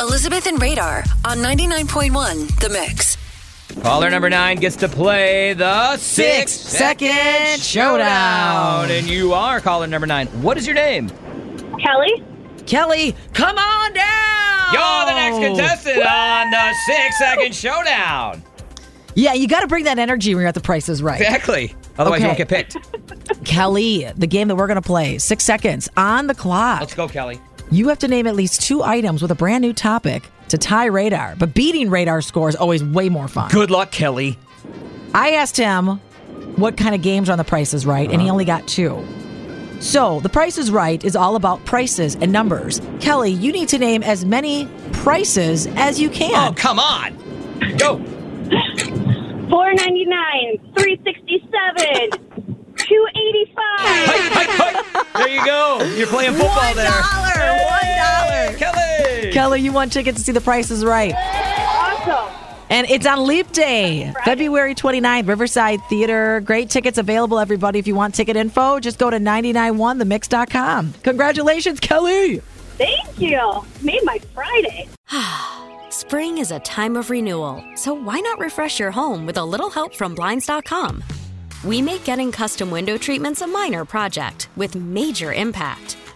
Elizabeth and Radar on 99.1 The Mix. Caller number nine gets to play the six second showdown. And you are caller number nine. What is your name? Kellie? Kellie, come on down. You're the next contestant on the six second showdown. Yeah, you got to bring that energy when you're at the Price is Right. Exactly. Otherwise, you won't get picked. Kellie, the game that we're going to play, six seconds on the clock. Let's go, Kellie. You have to name at least two items with a brand new topic to tie radar. But beating radar score is always way more fun. Good luck, Kellie. I asked him what kind of games are on the Price is Right, and he uh-huh. only got two. So the price is right is all about prices and numbers. Kellie, you need to name as many prices as you can. Oh, come on. Go. Four ninety nine, three sixty seven, two eighty five. There you go. You're playing football One there. Dollar, one dollar. Kellie. Kellie, you won tickets to see the Price is Right. Awesome. And it's on Leap Day, February 29th, Riverside Theater. Great tickets available, everybody. If you want ticket info, just go to 991themix.com. Congratulations, Kellie. Thank you. Made my Friday. Spring is a time of renewal, so why not refresh your home with a little help from Blinds.com? We make getting custom window treatments a minor project with major impact.